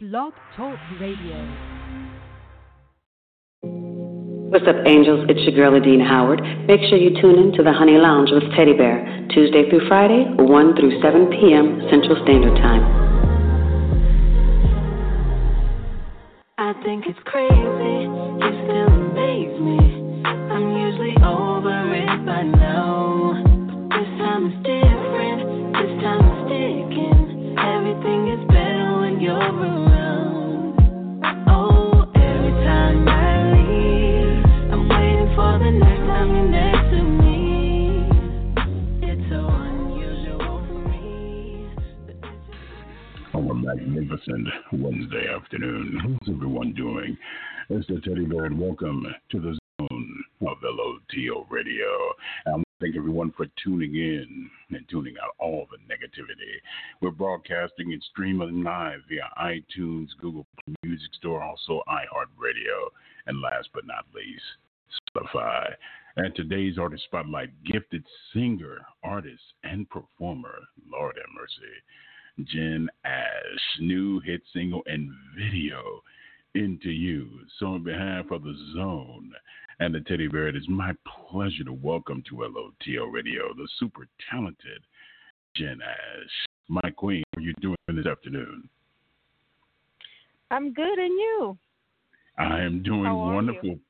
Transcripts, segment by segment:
Blog Talk Radio. What's up, angels? It's your girl, Adina Howard. Make sure you tune in to the Honey Lounge with Teddy Bear, Tuesday through Friday, 1 through 7 p.m. Central Standard Time. I think it's crazy. You still amaze me. I'm usually over it by now. Magnificent Wednesday afternoon. How's everyone doing? It's the Teddy Bear, and welcome to the zone of LOTL Radio. To thank everyone for tuning in and tuning out all the negativity. We're broadcasting and streaming live via iTunes, Google Music Store, also iHeartRadio, and last but not least, Spotify. And today's artist spotlight, gifted singer, artist, and performer, Lord have mercy. Jen Ash, new hit single and video, Into You. So, on behalf of the Zone and the Teddy Bear, it is my pleasure to welcome to LOTL Radio the super talented Jen Ash. My queen, how are you doing this afternoon? I'm good, and you? I am doing wonderful. you?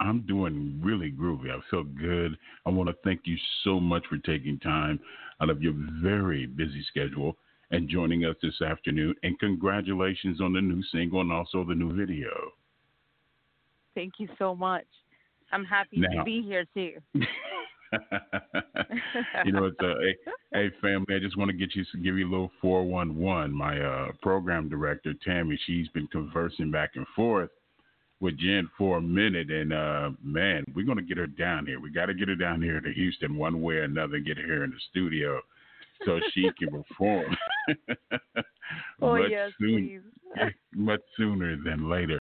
I'm doing really groovy. I feel good. I want to thank you so much for taking time out of your very busy schedule and joining us this afternoon. And congratulations on the new single and also the new video. Thank you so much. I'm happy Now- to be here too. you know, it's a hey, hey family. I just want to get you give you a little four one one. My uh, program director Tammy, she's been conversing back and forth with Jen for a minute, and uh, man, we're gonna get her down here. We got to get her down here to Houston one way or another. Get her here in the studio so she can perform. oh much yes, soon- please. much sooner than later.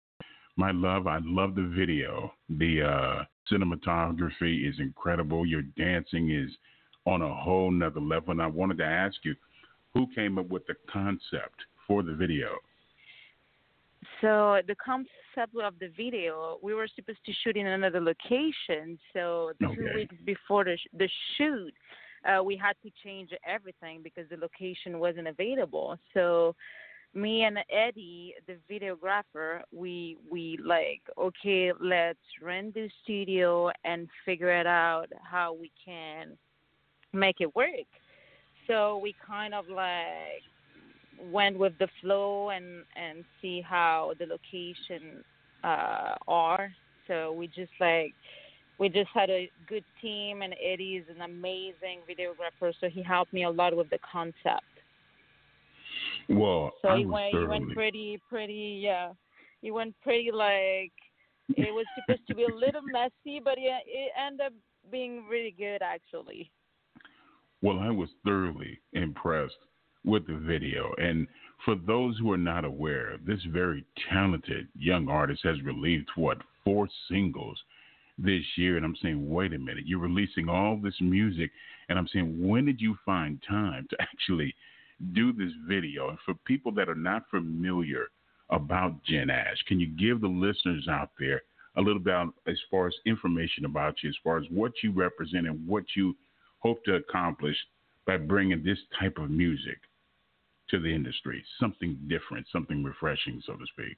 My love, I love the video. The uh, cinematography is incredible. Your dancing is on a whole nother level. And I wanted to ask you, who came up with the concept for the video? So the concept of the video, we were supposed to shoot in another location. So two Okay. weeks before the sh- the shoot, uh, we had to change everything because the location wasn't available. So me and Eddie, the videographer, we we like okay, let's rent the studio and figure it out how we can make it work. So we kind of like went with the flow and and see how the location uh are. So we just like we just had a good team and Eddie is an amazing videographer, so he helped me a lot with the concept. Well, So I went he went pretty pretty yeah. He went pretty like it was supposed to be a little messy, but yeah, it ended up being really good actually. well, I was thoroughly impressed with the video. And for those who are not aware, this very talented young artist has released what four singles this year, and I'm saying, wait a minute, you're releasing all this music, and I'm saying, when did you find time to actually do this video? And for people that are not familiar about Jen Ash, can you give the listeners out there a little bit as far as information about you, as far as what you represent and what you hope to accomplish by bringing this type of music to the industry? Something different, something refreshing, so to speak.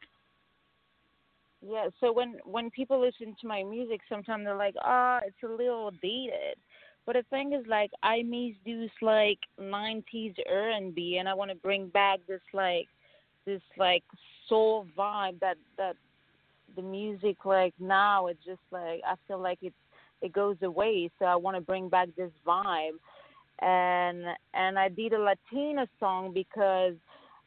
Yeah, so when when people listen to my music, sometimes they're like, "Ah, it's a little dated." But the thing is, like, I miss this like '90s R&B, and I want to bring back this like this like soul vibe that that the music like now it's just like I feel like it it goes away. So I want to bring back this vibe, and and I did a Latina song because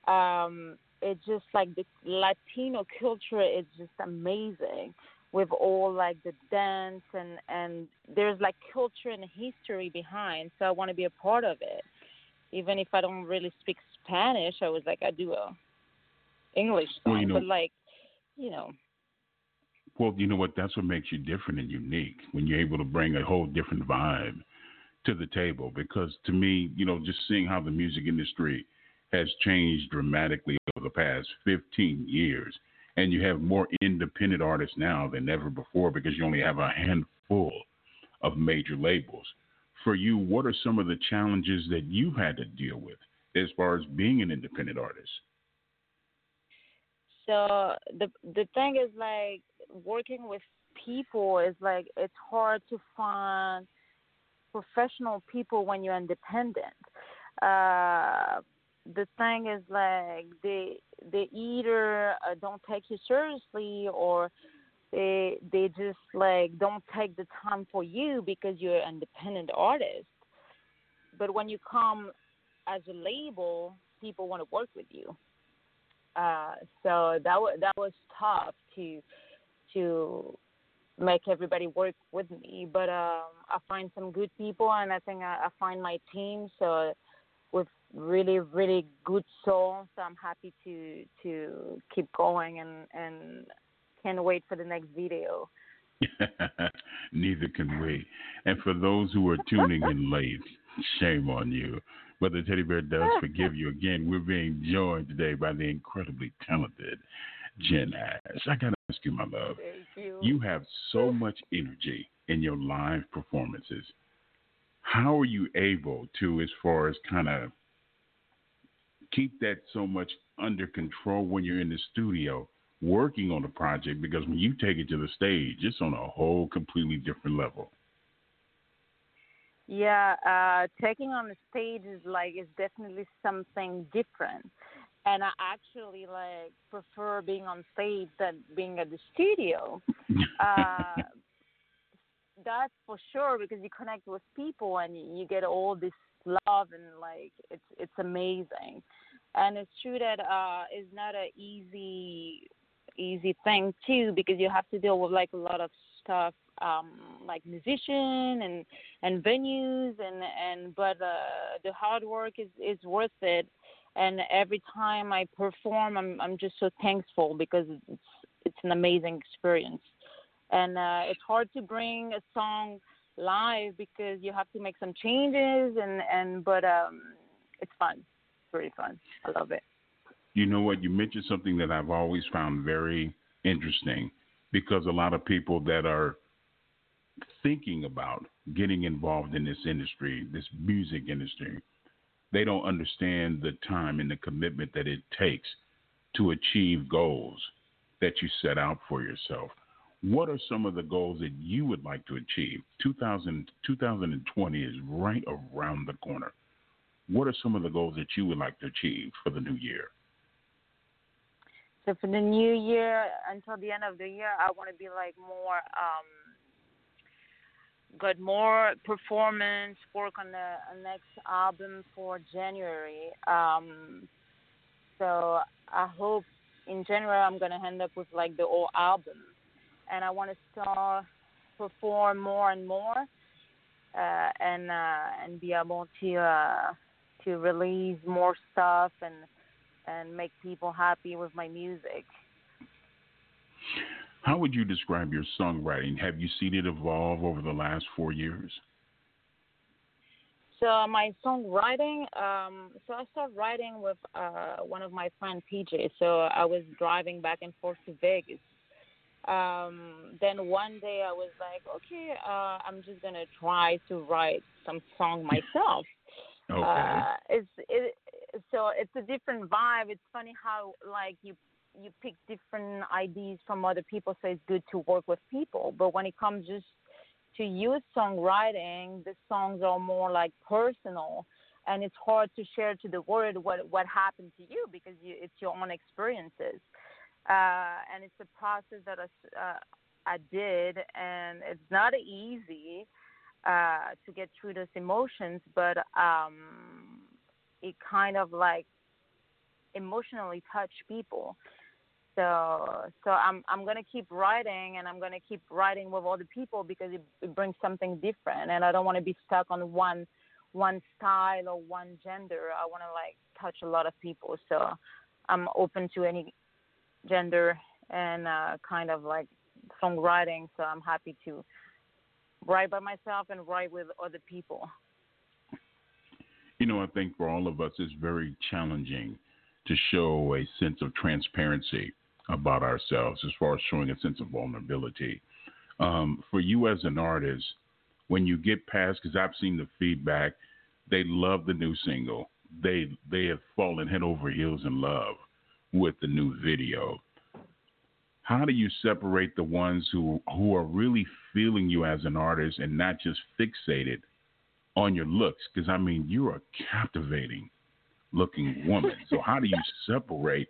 um it's just like the Latino culture is just amazing with all like the dance and and there's like culture and history behind so I want to be a part of it even if I don't really speak Spanish I was like I do a English song Well, you know- but like you know Well, you know what? That's what makes you different and unique when you're able to bring a whole different vibe to the table. Because to me, you know, just seeing how the music industry has changed dramatically over the past 15 years. And you have more independent artists now than ever before because you only have a handful of major labels. For you, what are some of the challenges that you've had to deal with as far as being an independent artist? So the the thing is like working with people is like it's hard to find professional people when you're independent. Uh, the thing is like they they either uh, don't take you seriously or they they just like don't take the time for you because you're an independent artist. But when you come as a label, people want to work with you. Uh, so that was that was tough to to make everybody work with me. But um, I find some good people, and I think I, I find my team. So really really good souls, so I'm happy to to keep going and and can't wait for the next video. Neither can we. And for those who are tuning in late, shame on you. But the teddy bear does forgive you. Again, we're being joined today by the incredibly talented Jen Ash. I gotta ask you, my love. You. you have so much energy in your live performances. How are you able to, as far as kind of keep that so much under control when you're in the studio working on a project? Because when you take it to the stage, it's on a whole completely different level. Yeah, uh, taking on the stage is like is definitely something different, and I actually like prefer being on stage than being at the studio. uh, that's for sure because you connect with people and you get all this love and like it's it's amazing, and it's true that uh, it's not an easy easy thing too because you have to deal with like a lot of stuff um like musician and and venues and and but uh the hard work is is worth it. And every time i perform i'm i'm just so thankful because it's it's an amazing experience. And uh it's hard to bring a song live because you have to make some changes and and but um it's fun. It's really fun. I love it. You know what? You mentioned something that i've always found very interesting because a lot of people that are thinking about getting involved in this industry, this music industry, they don't understand the time and the commitment that it takes to achieve goals that you set out for yourself. What are some of the goals that you would like to achieve? 2000, 2020 is right around the corner. What are some of the goals that you would like to achieve for the new year? So for the new year until the end of the year, I want to be like more um, got more performance, work on the next album for January. Um, so I hope in January I'm gonna end up with like the whole album, and I want to start perform more and more, uh, and uh, and be able to uh, to release more stuff and and make people happy with my music. How would you describe your songwriting? Have you seen it evolve over the last four years? So my songwriting, um, so I started writing with uh, one of my friend PJ. So I was driving back and forth to Vegas. Um, then one day I was like, okay, uh, I'm just gonna try to write some song myself. okay. Uh, it's it, so it's a different vibe. It's funny how like you you pick different ideas from other people, so it's good to work with people. But when it comes just to you songwriting, the songs are more like personal, and it's hard to share to the world what what happened to you because you, it's your own experiences, uh, and it's a process that I, uh, I did, and it's not easy uh, to get through those emotions, but um, it kind of like emotionally touch people so so I'm I'm gonna keep writing and I'm gonna keep writing with other people because it, it brings something different and I don't want to be stuck on one one style or one gender. I want to like touch a lot of people. So I'm open to any gender and uh, kind of like songwriting. So I'm happy to write by myself and write with other people. You know, I think for all of us, it's very challenging to show a sense of transparency about ourselves as far as showing a sense of vulnerability. Um, for you as an artist, when you get past, because I've seen the feedback, they love the new single. They they have fallen head over heels in love with the new video. How do you separate the ones who who are really feeling you as an artist and not just fixated on your looks? Because I mean, you're a captivating looking woman. so how do you separate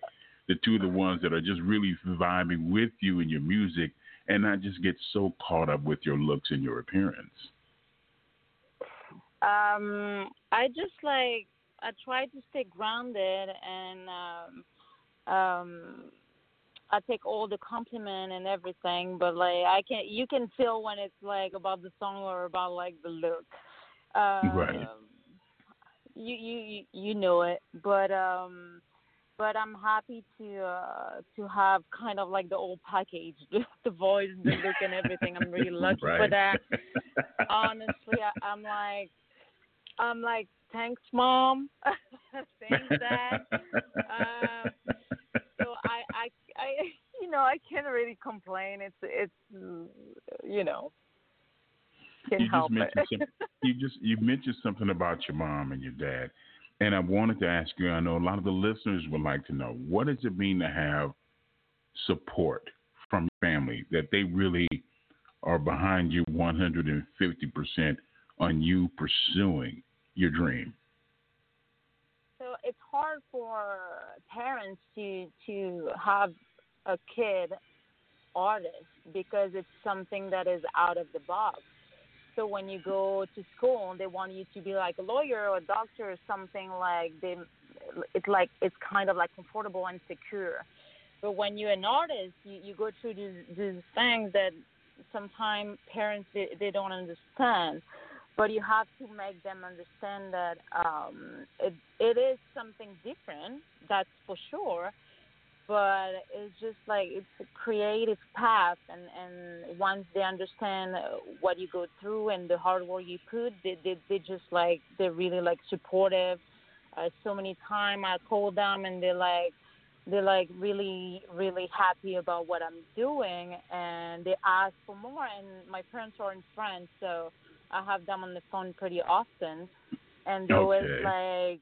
the two of the ones that are just really vibing with you and your music and not just get so caught up with your looks and your appearance? Um, I just like I try to stay grounded and um, um, I take all the compliment and everything, but like I can you can feel when it's like about the song or about like the look. Um, right. You you you know it, but um, but I'm happy to uh to have kind of like the old package, the, voice, the look, and everything. I'm really lucky right. for that. Honestly, I, I'm like I'm like, thanks, mom. thanks, dad. uh, I, you know, I can't really complain. It's, it's, you know, can you help it. some, you just you mentioned something about your mom and your dad, and I wanted to ask you. I know a lot of the listeners would like to know what does it mean to have support from your family that they really are behind you 150 percent on you pursuing your dream? So it's hard for parents to to have a kid artist because it's something that is out of the box. So when you go to school, they want you to be like a lawyer or a doctor or something like they. It's like it's kind of like comfortable and secure. But when you're an artist, you, you go through these, these things that sometimes parents they, they don't understand but you have to make them understand that um, it it is something different. That's for sure. But it's just like it's a creative path, and and once they understand what you go through and the hard work you put, they they, they just like they're really like supportive. Uh, so many times I call them and they're like they're like really really happy about what I'm doing, and they ask for more. And my parents are in France, so I have them on the phone pretty often, and they Okay. always like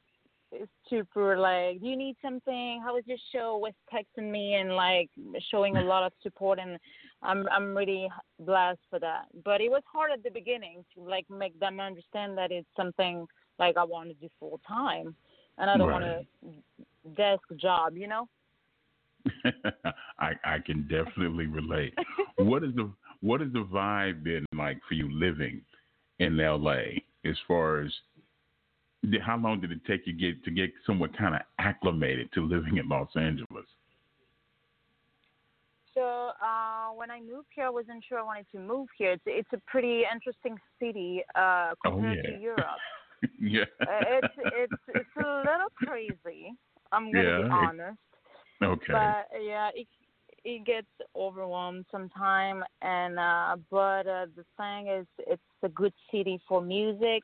super like, do you need something? How was your show? Was texting me and like showing a lot of support, and I'm I'm really blessed for that. But it was hard at the beginning to like make them understand that it's something like I want to do full time, and I don't want Right. a desk job, you know. I I can definitely relate. what is the what has the vibe been like for you living in LA as far as how long did it take you get to get somewhat kind of acclimated to living in Los Angeles? So uh, when I moved here, I wasn't sure I wanted to move here. It's it's a pretty interesting city uh, compared Oh, yeah. to Europe. yeah. Uh, it's it's it's a little crazy. I'm gonna Yeah, be honest, Okay. but yeah, it it gets overwhelmed sometime. And uh, but uh, the thing is, it's a good city for music.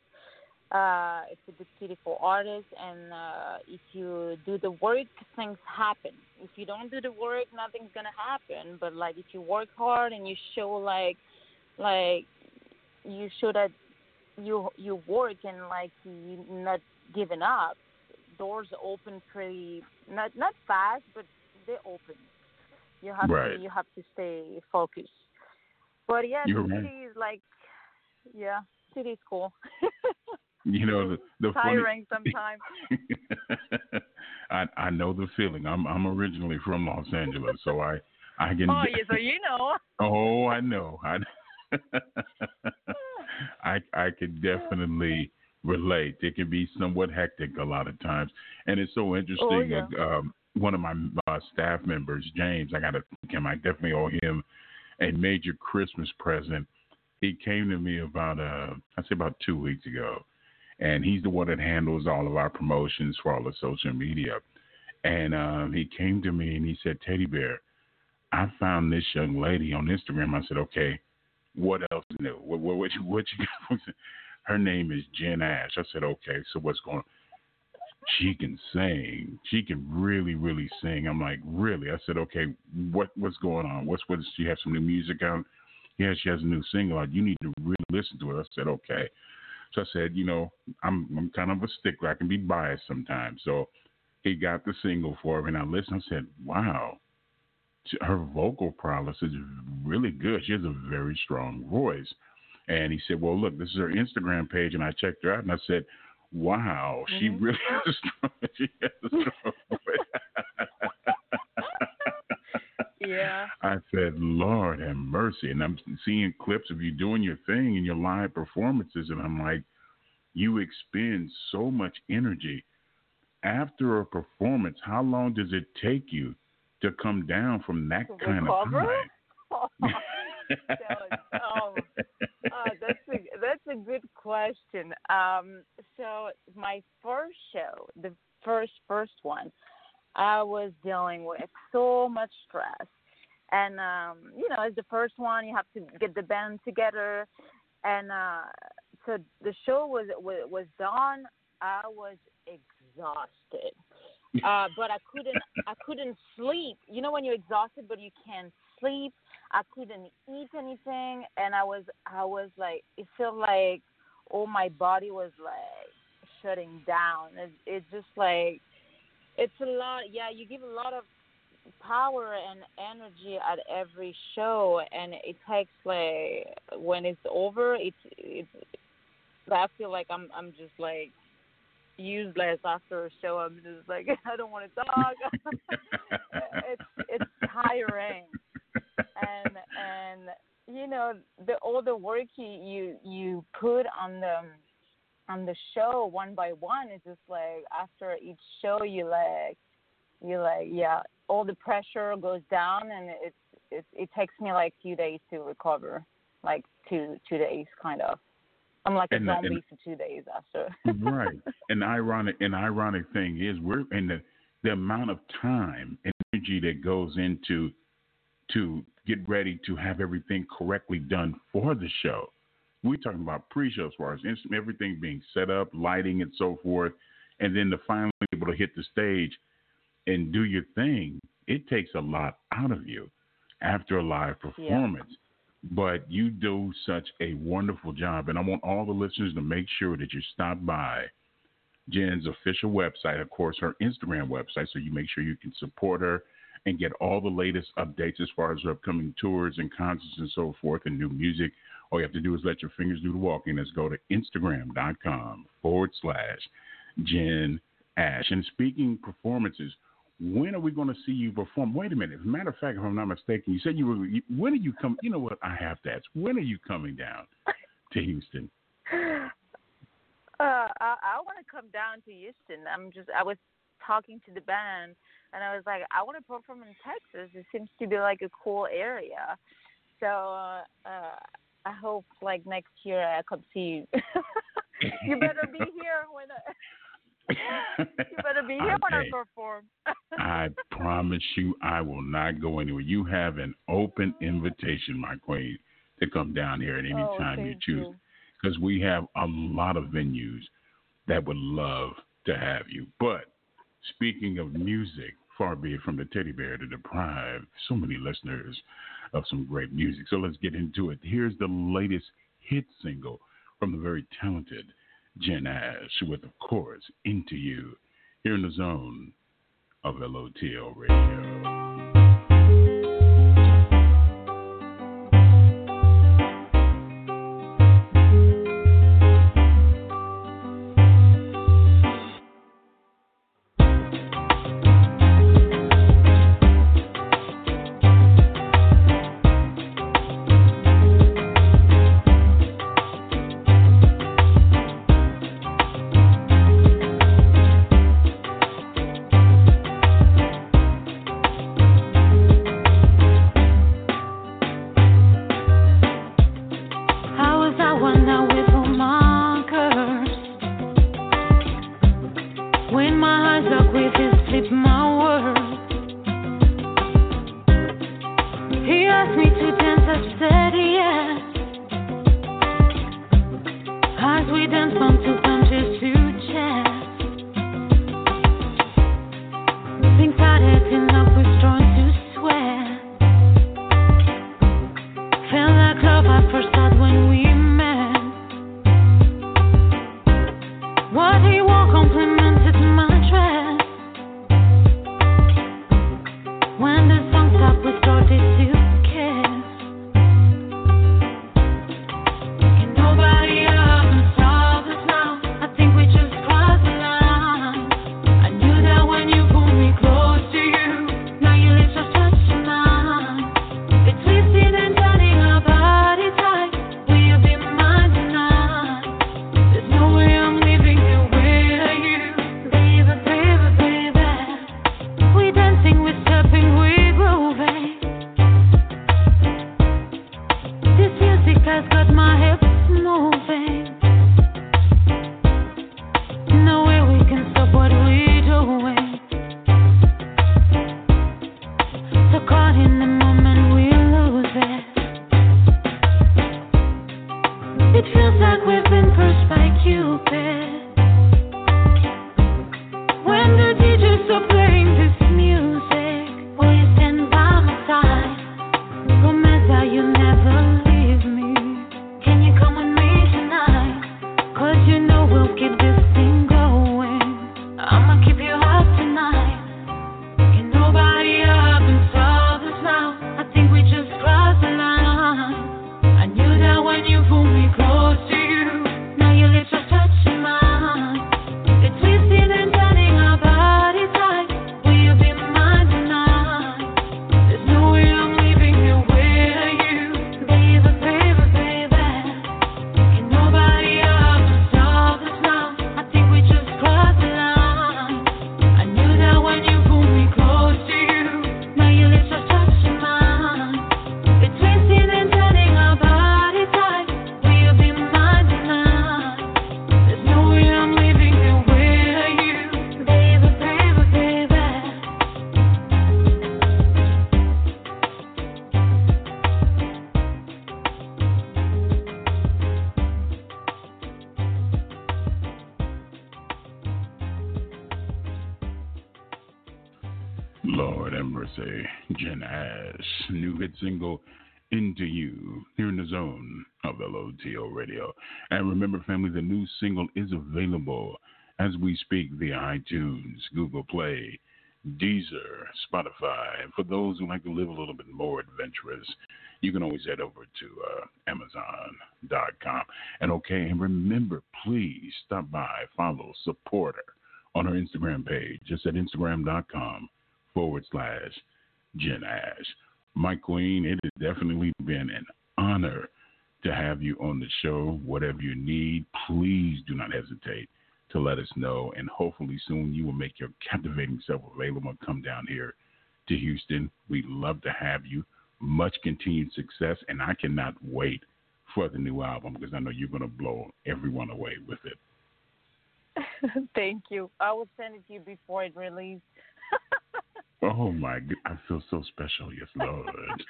Uh, it's a good city for artists, and uh, if you do the work, things happen. If you don't do the work, nothing's gonna happen. But like if you work hard and you show like like you show that you you work and like you not giving up, doors open pretty not not fast, but they open. You have Right. to you have to stay focused. But yeah, You're the right. city is like yeah, city is cool. You know the the funny tiring sometimes. I I know the feeling. I'm I'm originally from Los Angeles, so I I can. oh yeah, so you know. Oh, I know. I I I could definitely relate. It can be somewhat hectic a lot of times, and it's so interesting. Oh, yeah. uh, um, one of my uh, staff members, James, I got to thank him. I definitely owe him a major Christmas present. He came to me about uh, I say about two weeks ago, and he's the one that handles all of our promotions for all the social media. And um, he came to me and he said, Teddy Bear, I found this young lady on Instagram. I said, okay, what else new? What what what you, what you got? Her name is Jen Ash. I said, okay, so what's going on? She can sing. She can really, really sing. I'm like, really? I said, okay, what what's going on? What's what? She have some new music out? Yeah, she has a new single out. You need to really listen to it. I said, okay. So I said, you know, I'm I'm kind of a stickler. I can be biased sometimes. So he got the single for her, and I listened. I said, wow, her vocal prowess is really good. She has a very strong voice. And he said, well, look, this is her Instagram page, and I checked her out, and I said, wow, mm-hmm. she really has a strong, she has a strong yeah. I said, Lord have mercy. And I'm seeing clips of you doing your thing in your live performances, and I'm like, you expend so much energy. After a performance, how long does it take you to come down from that kind of high? oh, uh, that's a that's a good question. Um, so my first show, the first first one, I was dealing with so much stress, and um, you know, as the first one, you have to get the band together, and uh, so the show was was done. I was exhausted, uh, but I couldn't I couldn't sleep. You know when you're exhausted, but you can't sleep. I couldn't eat anything, and I was I was like it felt like all my body was like shutting down. It, it's just like it's a lot. Yeah, you give a lot of power and energy at every show, and it takes like when it's over, it's it's. I feel like I'm I'm just like useless after a show. I'm just like I don't want to talk. it's it's tiring, and and you know the all the work you you you put on the on the show one by one is just like after each show you like you like yeah all the pressure goes down and it's it it takes me like a few days to recover like two two days kind of I'm like and, a zombie and, for two days after. right. And ironic and ironic thing is we're in the the amount of time and energy that goes into to get ready to have everything correctly done for the show. We're talking about pre-show as far as everything being set up, lighting, and so forth, and then to finally be able to hit the stage and do your thing. It takes a lot out of you after a live performance. Yeah but you do such a wonderful job. And I want all the listeners to make sure that you stop by Jen's official website, of course, her Instagram website, so you make sure you can support her and get all the latest updates as far as her upcoming tours and concerts and so forth and new music. All you have to do is let your fingers do the walking. Let's go to Instagram.com forward slash Jen Ash. And speaking performances, when are we going to see you perform? Wait a minute. As a matter of fact, if I'm not mistaken, you said you were. When are you coming? You know what? I have to ask. When are you coming down to Houston? Uh, I, I want to come down to Houston. I'm just. I was talking to the band, and I was like, I want to perform in Texas. It seems to be like a cool area. So uh, uh, I hope like next year I come see you. you better be here when. I, you better be here when I perform. I promise you, I will not go anywhere. You have an open invitation, my queen, to come down here at any oh, time you choose. Because we have a lot of venues that would love to have you. But speaking of music, far be it from the teddy bear to deprive so many listeners of some great music. So let's get into it. Here's the latest hit single from the very talented Jen Ash with, of course, Into You, here in the zone of LOTL Radio. Radio. And remember, family, the new single is available as we speak via iTunes, Google Play, Deezer, Spotify. And for those who like to live a little bit more adventurous, you can always head over to uh, Amazon.com. And okay, and remember, please stop by, follow, support her on her Instagram page, just at Instagram.com forward slash Jen Ash. My queen, it has definitely been an honor to have you on the show. Whatever you need, please do not hesitate to let us know. And hopefully soon you will make your captivating self available and come down here to Houston. We'd love to have you. Much continued success. And I cannot wait for the new album because I know you're going to blow everyone away with it. Thank you. I will send it to you before it releases. Oh my God, I feel so special. Yes, Lord.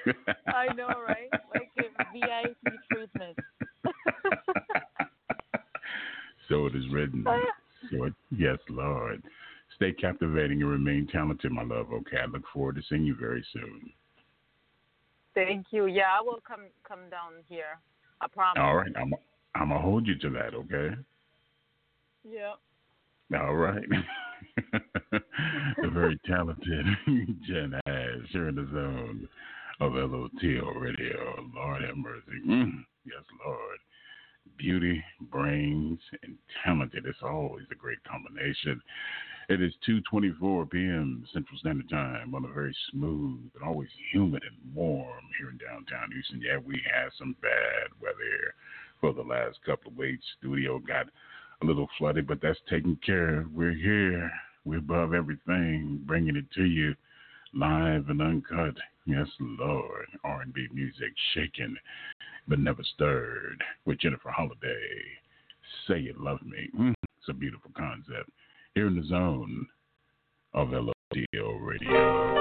I know, right? Like VIP treatment. so it is written. Oh, so it, yes, Lord. Stay captivating and remain talented, my love. Okay, I look forward to seeing you very soon. Thank you. Yeah, I will come come down here. I promise. All right, I'm I'm gonna hold you to that. Okay. Yeah. All right. the very talented Jen Ash here in the zone of LOTL Radio. Lord have mercy. Mm, yes, Lord. Beauty, brains, and talented. It's always a great combination. It is 2:24 p.m. Central Standard Time on a very smooth and always humid and warm here in downtown Houston. Yeah, we had some bad weather for the last couple of weeks. Studio got a little flooded, but that's taken care of. We're here. We're above everything, bringing it to you live and uncut. Yes, Lord. R&B music shaken but never stirred with Jennifer Holliday. Say You Love Me. Mm, it's a beautiful concept. Here in the zone of LOTL Radio.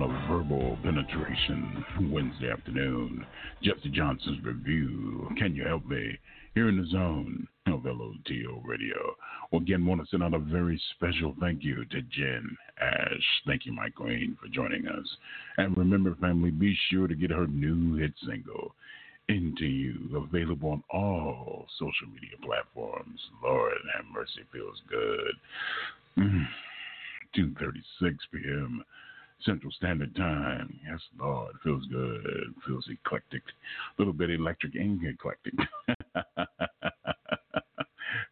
A verbal penetration Wednesday afternoon. Jesse Johnson's review. Can you help me? Here in the zone of LOTL Radio. Well, again, want to send out a very special thank you to Jen Ash. Thank you, Mike Green, for joining us. And remember, family, be sure to get her new hit single, Into You, available on all social media platforms. Lord have mercy, feels good. Mm. 2.36 p.m. Central Standard Time. Yes, Lord, feels good. Feels eclectic. A little bit electric and eclectic.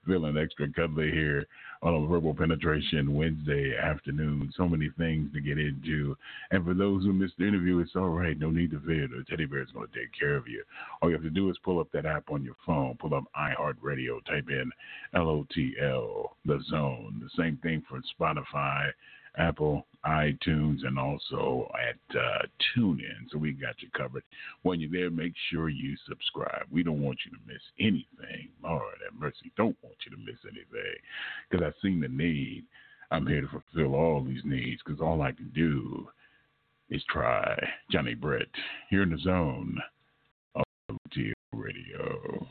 Feeling extra cuddly here on a verbal penetration Wednesday afternoon. So many things to get into. And for those who missed the interview, it's all right. No need to fear. The teddy bear is going to take care of you. All you have to do is pull up that app on your phone. Pull up iHeartRadio. Type in LOTL, the zone. The same thing for Spotify Apple, iTunes, and also at uh, TuneIn. So we got you covered. When you're there, make sure you subscribe. We don't want you to miss anything. Lord have mercy. Don't want you to miss anything because I've seen the need. I'm here to fulfill all these needs because all I can do is try. Johnny Brett here in the zone of Radio.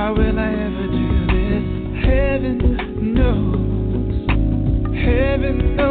How will I ever do this? Heaven knows. Heaven knows.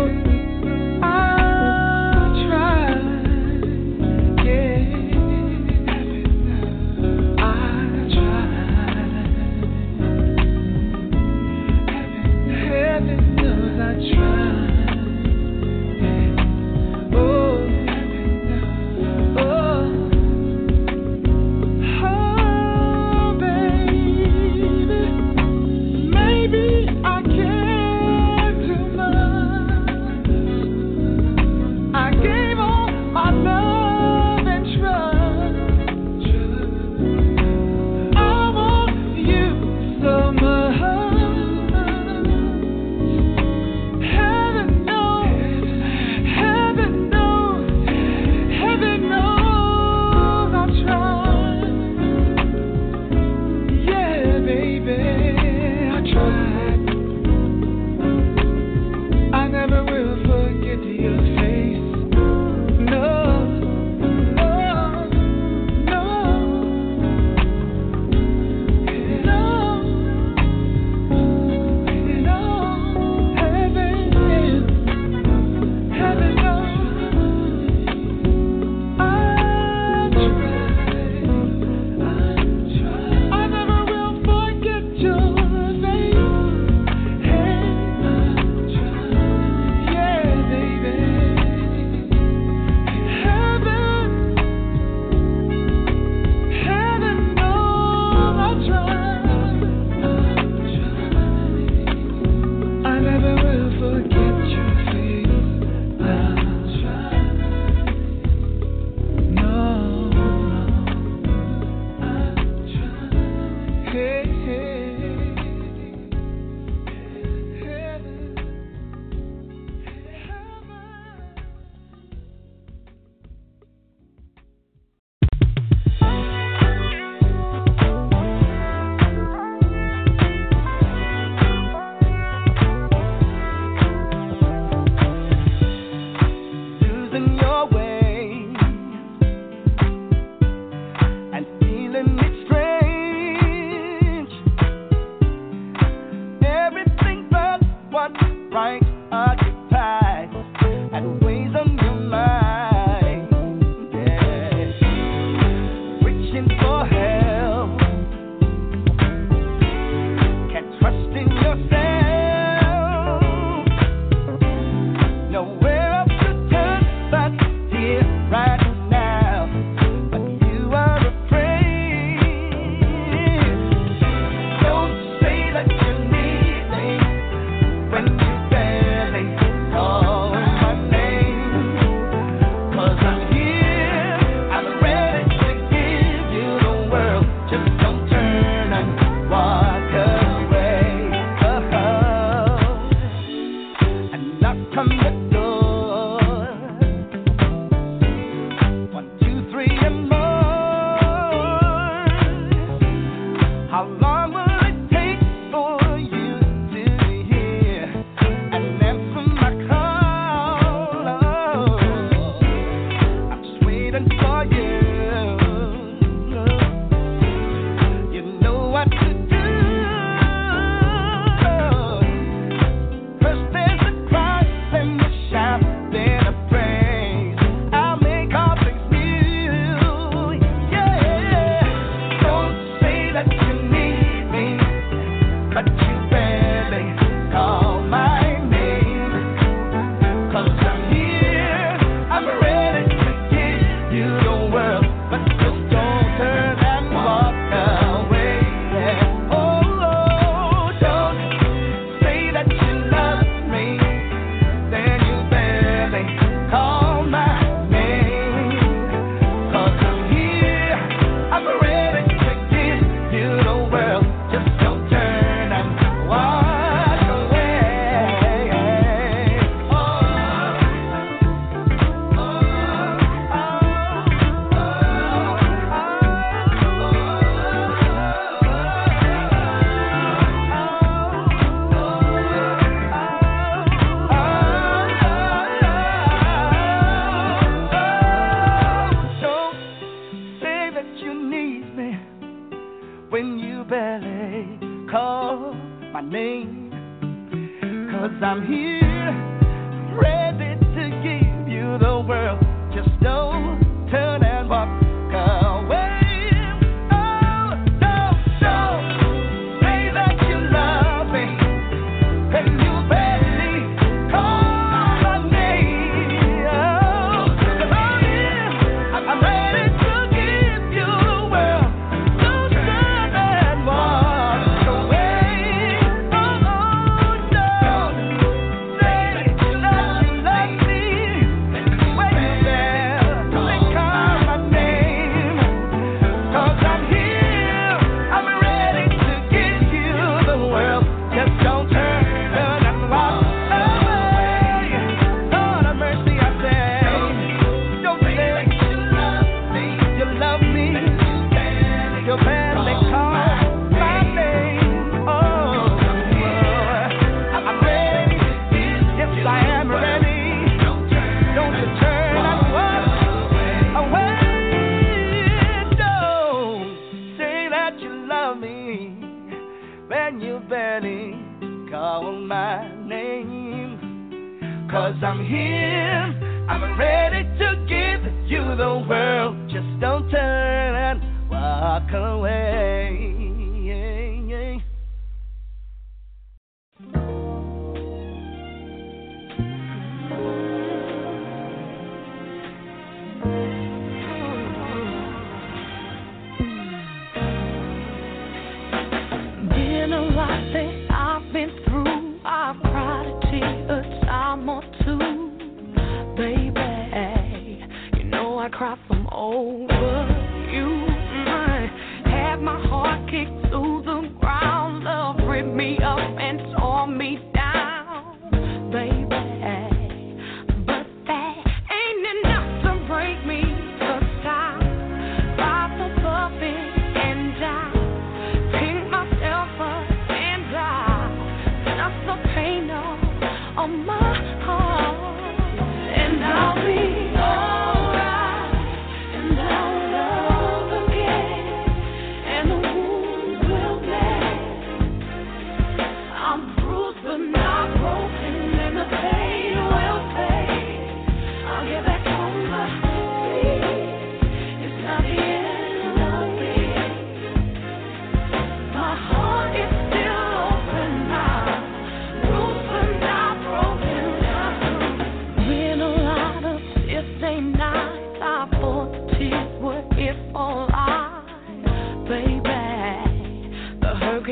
On my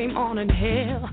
It's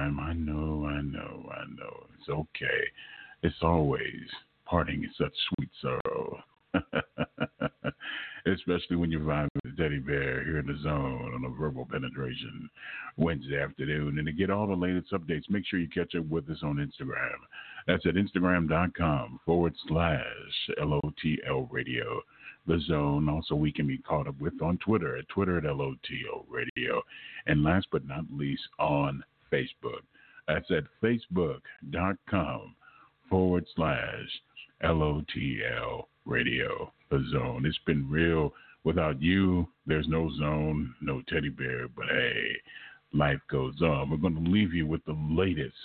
time. I know, I know, I know. It's okay. It's always parting is such sweet sorrow. Especially when you're vibing with the teddy bear here in the zone on a verbal penetration Wednesday afternoon. And to get all the latest updates, make sure you catch up with us on Instagram. That's at instagram.com forward slash LOTL radio the zone. Also, we can be caught up with on Twitter at Twitter at LOTL Radio. And last but not least, on Facebook. That's at facebook.com forward slash LOTL Radio, the zone. It's been real. Without you, there's no zone, no teddy bear, but hey, life goes on. We're going to leave you with the latest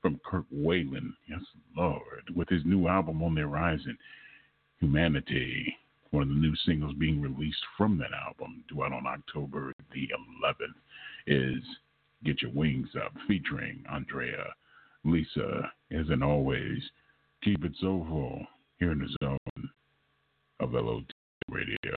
from Kirk Whalum. Yes, Lord, with his new album on the horizon, Humanity one of the new singles being released from that album, due out on October the 11th, is Get Your Wings Up, featuring Andrea. Lisa, as in always, keep it soulful here in the zone of LOT Radio.